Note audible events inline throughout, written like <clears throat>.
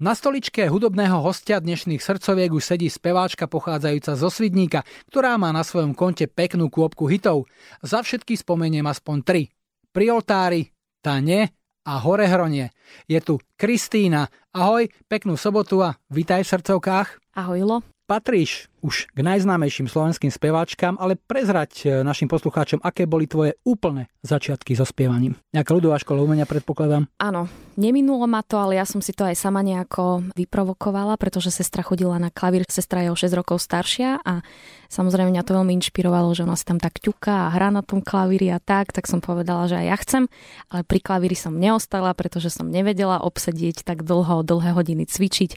Na stoličke hudobného hostia dnešných srdcoviek už sedí speváčka pochádzajúca zo Svidníka, ktorá má na svojom konte peknú kôpku hitov. Za všetky spomeniem aspoň tri. Pri oltári, Tane a Hore Hronie. Je tu Kristýna. Ahoj, peknú sobotu a vitaj v srdcovkách. Ahoj Lo. Patríš už k najznámejším slovenským speváčkam, ale prezrať e, našim poslucháčom, aké boli tvoje úplné začiatky so spievaním. Nejaká ľudová škola umenia predpokladám? Áno, neminulo ma to, ale ja som si to aj sama nejako vyprovokovala, pretože sestra chodila na klavír, sestra je o 6 rokov staršia a samozrejme mňa to veľmi inšpirovalo, že ona si tam tak ťuká a hrá na tom klavíri a tak, tak som povedala, že aj ja chcem, ale pri klavíri som neostala, pretože som nevedela obsedieť tak dlho, dlhé hodiny cvičiť,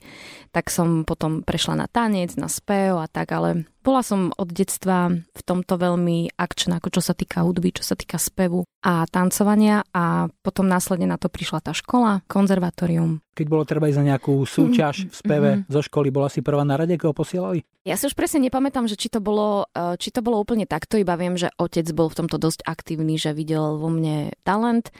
tak som potom prešla na tanec, na spev a tak, ale bola som od detstva v tomto veľmi akčná, ako čo sa týka hudby, čo sa týka spevu a tancovania a potom následne na to prišla tá škola, konzervatórium. Keď bolo treba ísť na nejakú súťaž v speve mm-hmm. zo školy, bola si prvá na rade, koho posielali? Ja si už presne nepamätám, že či to, bolo, e, či to bolo úplne takto, iba viem, že otec bol v tomto dosť aktívny, že videl vo mne talent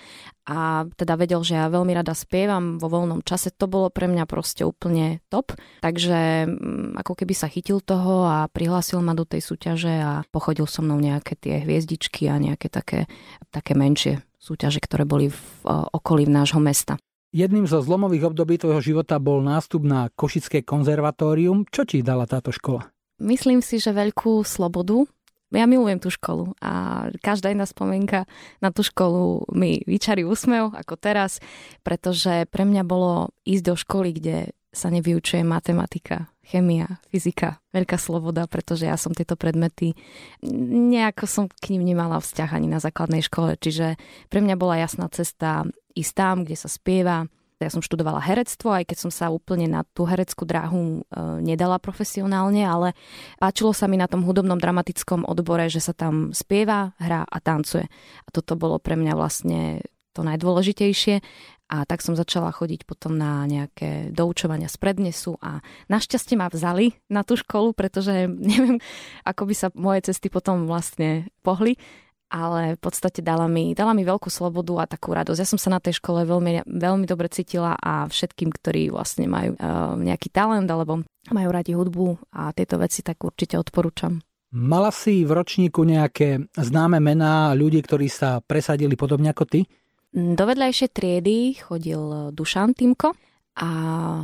a teda vedel, že ja veľmi rada spievam vo voľnom čase. To bolo pre mňa proste úplne top. Takže mm, ako keby sa chytil toho a prihlásil ma do tej súťaže a pochodil so mnou nejaké tie hviezdičky a nejaké také, také menšie súťaže, ktoré boli v okolí nášho mesta. Jedným zo zlomových období tvojho života bol nástup na Košické konzervatórium. Čo ti dala táto škola? Myslím si, že veľkú slobodu. Ja milujem tú školu a každá jedna spomienka na tú školu mi vyčarí úsmev, ako teraz, pretože pre mňa bolo ísť do školy, kde sa nevyučuje matematika, chemia, fyzika, veľká sloboda, pretože ja som tieto predmety, nejako som k ním nemala vzťah ani na základnej škole, čiže pre mňa bola jasná cesta ísť tam, kde sa spieva. Ja som študovala herectvo, aj keď som sa úplne na tú hereckú dráhu e, nedala profesionálne, ale páčilo sa mi na tom hudobnom dramatickom odbore, že sa tam spieva, hrá a tancuje. A toto bolo pre mňa vlastne to najdôležitejšie. A tak som začala chodiť potom na nejaké doučovania z prednesu a našťastie ma vzali na tú školu, pretože <laughs> neviem, ako by sa moje cesty potom vlastne pohli ale v podstate dala mi, dala mi veľkú slobodu a takú radosť. Ja som sa na tej škole veľmi, veľmi dobre cítila a všetkým, ktorí vlastne majú uh, nejaký talent alebo majú radi hudbu a tieto veci, tak určite odporúčam. Mala si v ročníku nejaké známe mená ľudí, ktorí sa presadili podobne ako ty? Do vedľajšej triedy chodil Dušan Timko a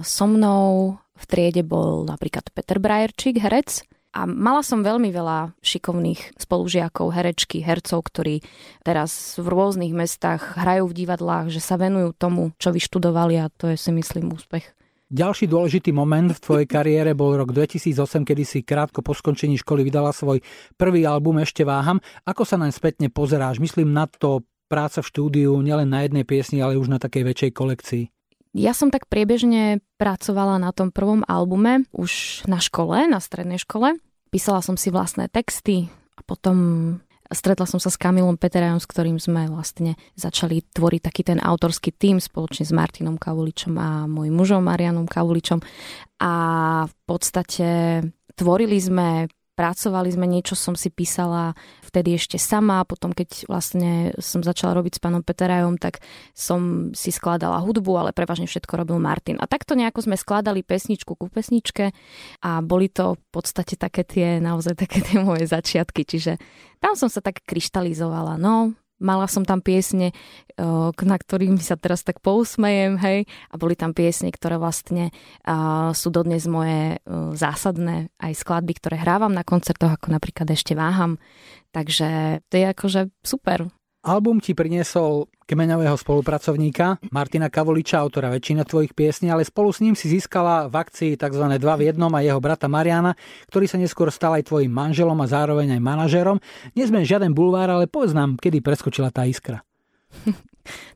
so mnou v triede bol napríklad Peter Brajerčík, herec, a mala som veľmi veľa šikovných spolužiakov, herečky, hercov, ktorí teraz v rôznych mestách hrajú v divadlách, že sa venujú tomu, čo vyštudovali a to je si myslím úspech. Ďalší dôležitý moment v tvojej kariére bol rok 2008, kedy si krátko po skončení školy vydala svoj prvý album Ešte váham. Ako sa naň spätne pozeráš? Myslím na to práca v štúdiu nielen na jednej piesni, ale už na takej väčšej kolekcii. Ja som tak priebežne pracovala na tom prvom albume už na škole, na strednej škole. Písala som si vlastné texty a potom stretla som sa s Kamilom Peterajom, s ktorým sme vlastne začali tvoriť taký ten autorský tým spoločne s Martinom Kavuličom a môjim mužom Marianom Kavuličom. A v podstate tvorili sme pracovali sme, niečo som si písala vtedy ešte sama, potom keď vlastne som začala robiť s pánom Peterajom, tak som si skladala hudbu, ale prevažne všetko robil Martin. A takto nejako sme skladali pesničku ku pesničke a boli to v podstate také tie, naozaj také tie moje začiatky, čiže tam som sa tak kryštalizovala. No, mala som tam piesne, na ktorými sa teraz tak pousmejem, hej, a boli tam piesne, ktoré vlastne sú dodnes moje zásadné aj skladby, ktoré hrávam na koncertoch, ako napríklad Ešte váham. Takže to je akože super. Album ti priniesol kmeňového spolupracovníka Martina Kavoliča, autora väčšina tvojich piesní, ale spolu s ním si získala v akcii tzv. dva v jednom a jeho brata Mariana, ktorý sa neskôr stal aj tvojim manželom a zároveň aj manažerom. Nie sme žiaden bulvár, ale povedz nám, kedy preskočila tá iskra. <laughs>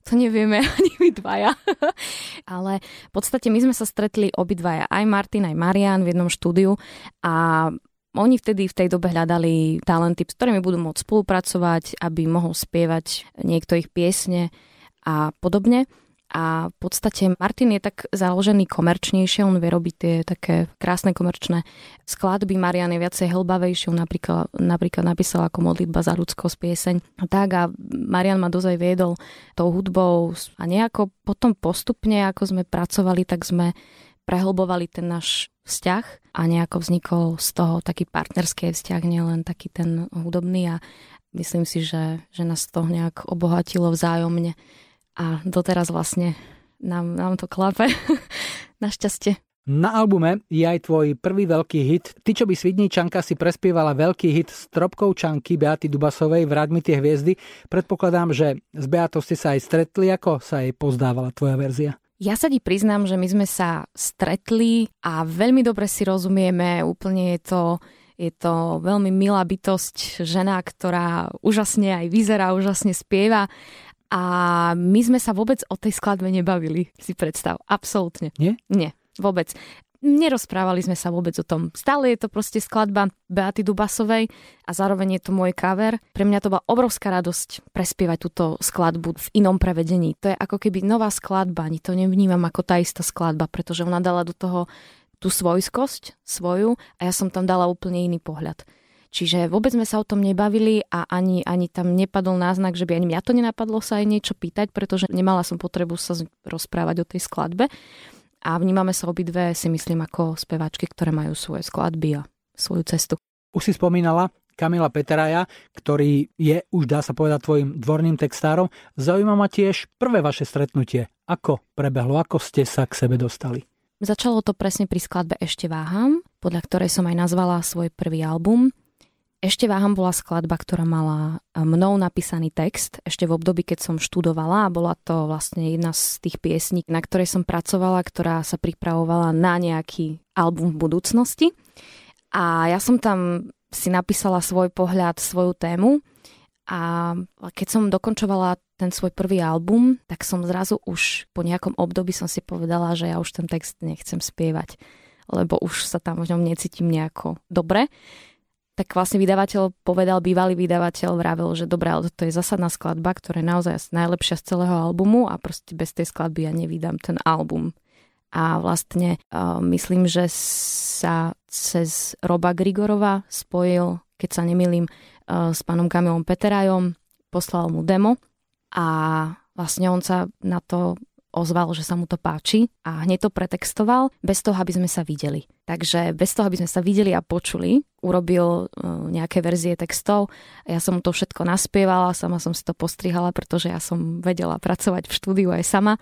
To nevieme ani my dvaja. <laughs> Ale v podstate my sme sa stretli obidvaja, aj Martin, aj Marian v jednom štúdiu a oni vtedy v tej dobe hľadali talenty, s ktorými budú môcť spolupracovať, aby mohol spievať niekto ich piesne a podobne. A v podstate Martin je tak založený komerčnejšie, on vie robiť tie také krásne komerčné skladby. Marian je viacej hlbavejší, on napríklad, napríklad napísal ako modlitba za ľudskosť pieseň. A tak a Marian ma dozaj viedol tou hudbou a nejako potom postupne, ako sme pracovali, tak sme prehlbovali ten náš vzťah a nejako vznikol z toho taký partnerský vzťah, nielen taký ten hudobný a myslím si, že, že nás to nejak obohatilo vzájomne a doteraz vlastne nám, nám to klape. <laughs> Našťastie. Na albume je aj tvoj prvý veľký hit. Ty, čo by Svidničanka si prespievala veľký hit s Čanky Beaty Dubasovej Vráť mi tie hviezdy. Predpokladám, že s Beatou ste sa aj stretli, ako sa jej pozdávala tvoja verzia? Ja sa ti priznám, že my sme sa stretli a veľmi dobre si rozumieme. Úplne je to, je to veľmi milá bytosť, žena, ktorá úžasne aj vyzerá, úžasne spieva. A my sme sa vôbec o tej skladbe nebavili, si predstav. Absolútne. Nie? Nie. Vôbec. Nerozprávali sme sa vôbec o tom. Stále je to proste skladba Beaty Dubasovej a zároveň je to môj cover. Pre mňa to bola obrovská radosť prespievať túto skladbu v inom prevedení. To je ako keby nová skladba, ani to nevnímam ako tá istá skladba, pretože ona dala do toho tú svojskosť svoju a ja som tam dala úplne iný pohľad. Čiže vôbec sme sa o tom nebavili a ani, ani tam nepadol náznak, že by ani mňa to nenapadlo sa aj niečo pýtať, pretože nemala som potrebu sa rozprávať o tej skladbe a vnímame sa obidve, si myslím, ako speváčky, ktoré majú svoje skladby a svoju cestu. Už si spomínala Kamila Peteraja, ktorý je, už dá sa povedať, tvojim dvorným textárom. Zaujíma ma tiež prvé vaše stretnutie. Ako prebehlo, ako ste sa k sebe dostali? Začalo to presne pri skladbe Ešte váham, podľa ktorej som aj nazvala svoj prvý album. Ešte váham bola skladba, ktorá mala e, mnou napísaný text ešte v období, keď som študovala a bola to vlastne jedna z tých piesní, na ktorej som pracovala, ktorá sa pripravovala na nejaký album v budúcnosti. A ja som tam si napísala svoj pohľad, svoju tému a keď som dokončovala ten svoj prvý album, tak som zrazu už po nejakom období som si povedala, že ja už ten text nechcem spievať, lebo už sa tam v ňom necítim nejako dobre tak vlastne vydavateľ povedal, bývalý vydavateľ vravel, že dobré, ale to je zásadná skladba, ktorá je naozaj najlepšia z celého albumu a proste bez tej skladby ja nevydám ten album. A vlastne uh, myslím, že sa cez Roba Grigorova spojil, keď sa nemýlim, uh, s pánom Kamilom Peterajom, poslal mu demo a vlastne on sa na to ozval, že sa mu to páči a hneď to pretextoval bez toho, aby sme sa videli. Takže bez toho, aby sme sa videli a počuli, urobil e, nejaké verzie textov. Ja som mu to všetko naspievala, sama som si to postrihala, pretože ja som vedela pracovať v štúdiu aj sama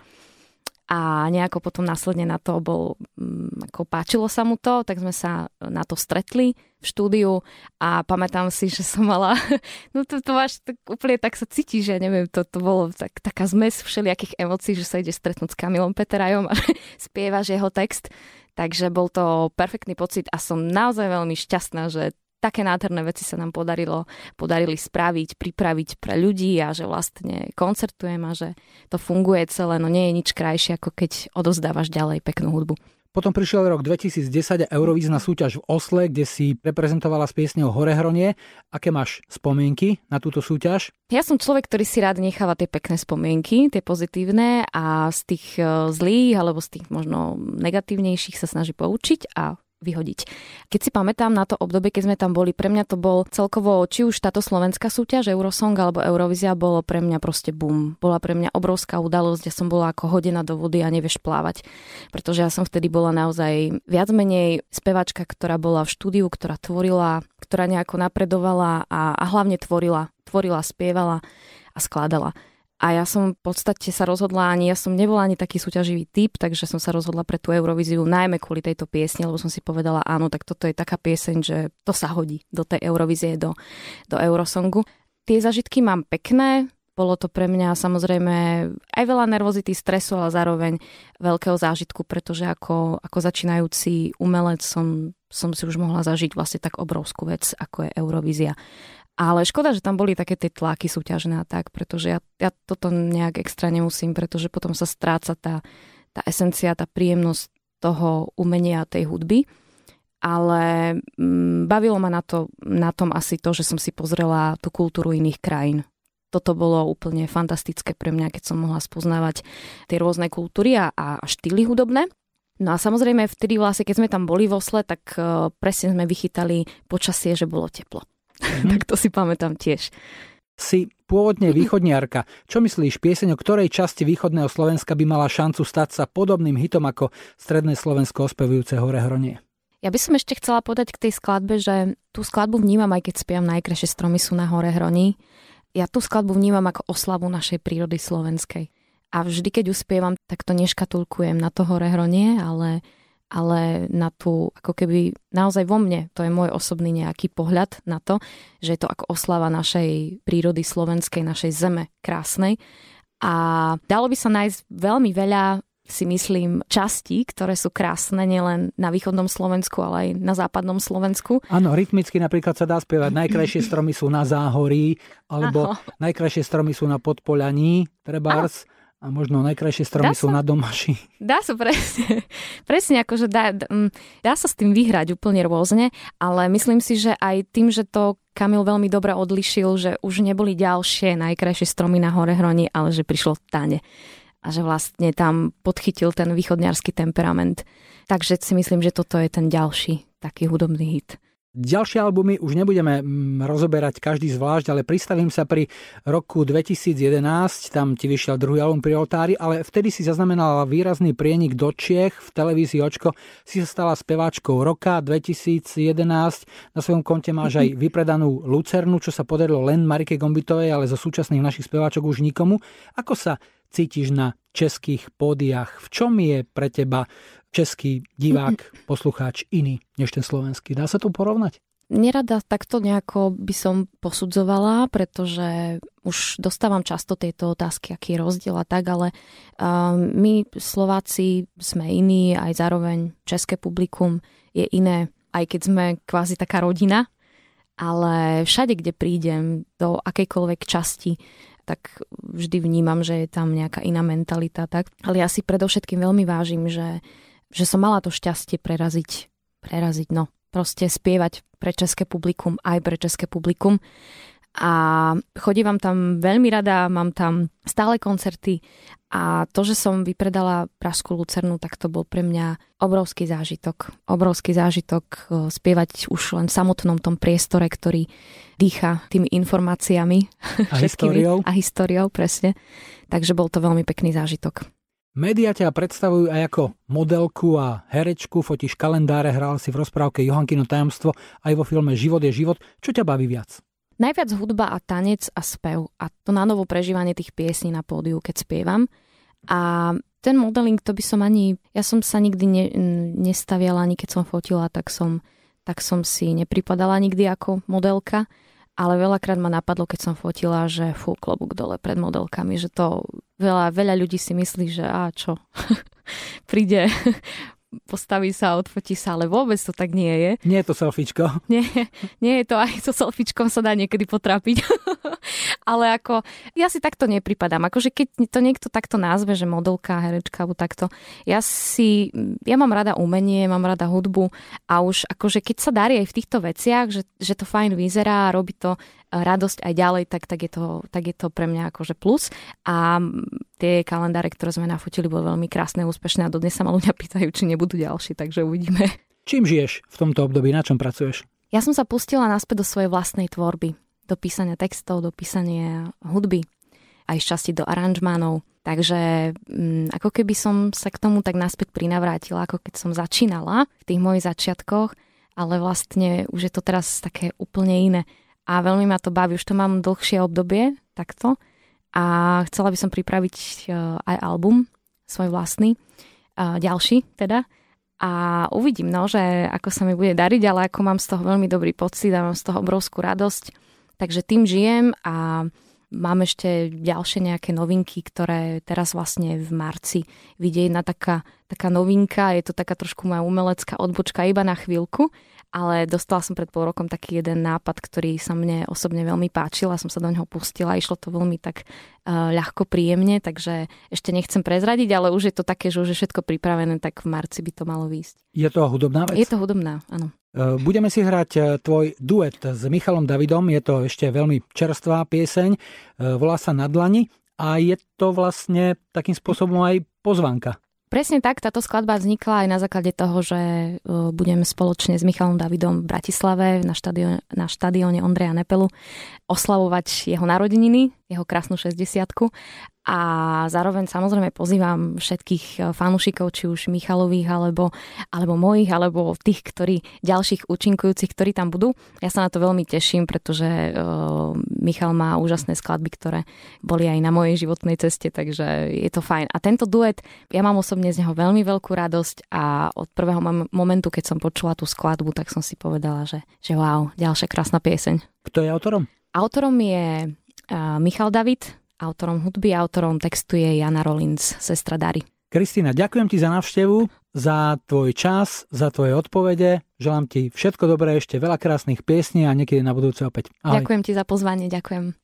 a nejako potom následne na to bol, mm, ako páčilo sa mu to, tak sme sa na to stretli v štúdiu a pamätám si, že som mala, <laughs> no to, to máš tak, úplne tak sa cíti, že neviem, to, to bolo tak, taká zmes všelijakých emócií, že sa ide stretnúť s Kamilom Peterajom a <laughs> spievaš jeho text. Takže bol to perfektný pocit a som naozaj veľmi šťastná, že také nádherné veci sa nám podarilo, podarili spraviť, pripraviť pre ľudí a že vlastne koncertujem a že to funguje celé, no nie je nič krajšie, ako keď odozdávaš ďalej peknú hudbu. Potom prišiel rok 2010 a Eurovízna súťaž v Osle, kde si reprezentovala s piesňou Horehronie. Aké máš spomienky na túto súťaž? Ja som človek, ktorý si rád necháva tie pekné spomienky, tie pozitívne a z tých eh, zlých alebo z tých možno negatívnejších sa snaží poučiť a vyhodiť. Keď si pamätám na to obdobie, keď sme tam boli, pre mňa to bol celkovo, či už táto slovenská súťaž, Eurosong alebo Eurovizia, bolo pre mňa proste boom. Bola pre mňa obrovská udalosť, ja som bola ako hodená do vody a nevieš plávať. Pretože ja som vtedy bola naozaj viac menej spevačka, ktorá bola v štúdiu, ktorá tvorila, ktorá nejako napredovala a, a hlavne tvorila. Tvorila, spievala a skladala. A ja som v podstate sa rozhodla, ani ja som nebola ani taký súťaživý typ, takže som sa rozhodla pre tú Eurovíziu najmä kvôli tejto piesni, lebo som si povedala, áno, tak toto je taká pieseň, že to sa hodí do tej Eurovízie, do, do Eurosongu. Tie zažitky mám pekné, bolo to pre mňa samozrejme aj veľa nervozity, stresu, ale zároveň veľkého zážitku, pretože ako, ako začínajúci umelec som, som si už mohla zažiť vlastne tak obrovskú vec, ako je Eurovízia. Ale škoda, že tam boli také tie tlaky súťažné a tak, pretože ja, ja toto nejak extra nemusím, pretože potom sa stráca tá, tá esencia, tá príjemnosť toho umenia tej hudby. Ale mm, bavilo ma na, to, na tom asi to, že som si pozrela tú kultúru iných krajín. Toto bolo úplne fantastické pre mňa, keď som mohla spoznávať tie rôzne kultúry a, a štýly hudobné. No a samozrejme vtedy vlastne, keď sme tam boli v Osle, tak uh, presne sme vychytali počasie, že bolo teplo. Mm-hmm. tak to si pamätám tiež. Si pôvodne <clears throat> východniarka. Čo myslíš, pieseň o ktorej časti východného Slovenska by mala šancu stať sa podobným hitom ako stredné Slovensko ospevujúce hore hronie? Ja by som ešte chcela povedať k tej skladbe, že tú skladbu vnímam, aj keď spievam Najkrajšie stromy sú na hore hroní. Ja tú skladbu vnímam ako oslavu našej prírody slovenskej. A vždy, keď uspievam, tak to neškatulkujem na to hore hronie, ale ale na tú, ako keby naozaj vo mne, to je môj osobný nejaký pohľad na to, že je to ako oslava našej prírody slovenskej, našej zeme krásnej. A dalo by sa nájsť veľmi veľa si myslím, častí, ktoré sú krásne nielen na východnom Slovensku, ale aj na západnom Slovensku. Áno, rytmicky napríklad sa dá spievať najkrajšie stromy sú na záhorí, alebo Aho. najkrajšie stromy sú na podpolaní, trebárs. Aho a možno najkrajšie stromy dá sú sa, na domaši. <laughs> Dá sa presne, <laughs> presne akože dá, dá sa s tým vyhrať úplne rôzne, ale myslím si, že aj tým, že to Kamil veľmi dobre odlišil, že už neboli ďalšie najkrajšie stromy na hore hroni, ale že prišlo tane. A že vlastne tam podchytil ten východňarský temperament. Takže si myslím, že toto je ten ďalší taký hudobný hit. Ďalšie albumy už nebudeme mm, rozoberať každý zvlášť, ale pristavím sa pri roku 2011, tam ti vyšiel druhý album pri oltári, ale vtedy si zaznamenala výrazný prienik do Čiech v televízii Očko. Si sa stala speváčkou roka 2011, na svojom konte máš aj vypredanú Lucernu, čo sa podarilo len Marike Gombitovej, ale zo súčasných našich speváčok už nikomu. Ako sa cítiš na českých pódiach? V čom je pre teba český divák, <laughs> poslucháč iný než ten slovenský. Dá sa to porovnať? Nerada takto nejako by som posudzovala, pretože už dostávam často tieto otázky, aký je rozdiel a tak, ale my Slováci sme iní, aj zároveň české publikum je iné, aj keď sme kvázi taká rodina, ale všade, kde prídem, do akejkoľvek časti, tak vždy vnímam, že je tam nejaká iná mentalita. Tak. Ale ja si predovšetkým veľmi vážim, že že som mala to šťastie preraziť, preraziť, no, proste spievať pre české publikum, aj pre české publikum. A chodívam tam veľmi rada, mám tam stále koncerty a to, že som vypredala Pražskú Lucernu, tak to bol pre mňa obrovský zážitok. Obrovský zážitok e, spievať už len v samotnom tom priestore, ktorý dýcha tými informáciami. A <laughs> históriou. A históriou, presne. Takže bol to veľmi pekný zážitok. Média ťa predstavujú aj ako modelku a herečku, fotíš kalendáre, hral si v rozprávke Johankino tajomstvo aj vo filme Život je život. Čo ťa baví viac? Najviac hudba a tanec a spev a to na novo prežívanie tých piesní na pódiu, keď spievam. A ten modeling, to by som ani, ja som sa nikdy ne, nestaviala, ani keď som fotila, tak som, tak som si nepripadala nikdy ako modelka ale veľakrát ma napadlo, keď som fotila, že fú, klobúk dole pred modelkami, že to veľa, veľa ľudí si myslí, že a čo, <laughs> príde postaví sa a odfotí sa, ale vôbec to tak nie je. Nie je to selfiečko. <laughs> Nie, nie je to, aj so selfiečkom sa dá niekedy potrapiť. <laughs> ale ako, ja si takto nepripadám. Akože keď to niekto takto nazve, že modelka, herečka, alebo takto, ja si, ja mám rada umenie, mám rada hudbu a už akože keď sa darí aj v týchto veciach, že, že to fajn vyzerá a robí to radosť aj ďalej, tak, tak, je to, tak je to pre mňa akože plus. A tie kalendáre, ktoré sme nafotili, boli veľmi krásne, úspešné a dodnes sa ma ľudia pýtajú, či nebudú ďalší, takže uvidíme. Čím žiješ v tomto období? Na čom pracuješ? Ja som sa pustila naspäť do svojej vlastnej tvorby. Do písania textov, do písania hudby, aj šťastie do aranžmánov. Takže mm, ako keby som sa k tomu tak naspäť prinavrátila, ako keď som začínala v tých mojich začiatkoch, ale vlastne už je to teraz také úplne iné a veľmi ma to baví. Už to mám dlhšie obdobie takto a chcela by som pripraviť e, aj album, svoj vlastný, e, ďalší teda. A uvidím, no, že ako sa mi bude dariť, ale ako mám z toho veľmi dobrý pocit a mám z toho obrovskú radosť. Takže tým žijem a mám ešte ďalšie nejaké novinky, ktoré teraz vlastne v marci vidie jedna taká, taká novinka, je to taká trošku moja umelecká odbočka iba na chvíľku, ale dostala som pred pol rokom taký jeden nápad, ktorý sa mne osobne veľmi páčil a som sa do neho pustila. Išlo to veľmi tak uh, ľahko, príjemne, takže ešte nechcem prezradiť, ale už je to také, že už je všetko pripravené, tak v marci by to malo výjsť. Je to hudobná vec? Je to hudobná, áno. Eh, budeme si hrať eh, tvoj duet s Michalom Davidom, je to ešte veľmi čerstvá pieseň, volá sa Na dlani a je to vlastne takým spôsobom aj pozvanka Presne tak, táto skladba vznikla aj na základe toho, že budem spoločne s Michalom Davidom v Bratislave na, štadióne, na štadióne Ondreja Nepelu oslavovať jeho narodeniny, jeho krásnu 60 a zároveň samozrejme pozývam všetkých e, fanúšikov, či už Michalových, alebo, alebo mojich, alebo tých, ktorí, ďalších účinkujúcich, ktorí tam budú. Ja sa na to veľmi teším, pretože uh, Michal má úžasné skladby, ktoré boli aj na mojej životnej ceste, takže je to fajn. A tento duet, ja mám osobne z neho veľmi veľkú radosť a od prvého momentu, keď som počula tú skladbu, tak som si povedala, že, že wow, ďalšia krásna pieseň. Kto je autorom? Autorom je Michal David, Autorom hudby autorom textu je Jana Rollins, sestra Dary. Kristýna, ďakujem ti za návštevu, za tvoj čas, za tvoje odpovede. Želám ti všetko dobré, ešte veľa krásnych piesní a niekedy na budúce opäť. Ahoj. Ďakujem ti za pozvanie, ďakujem.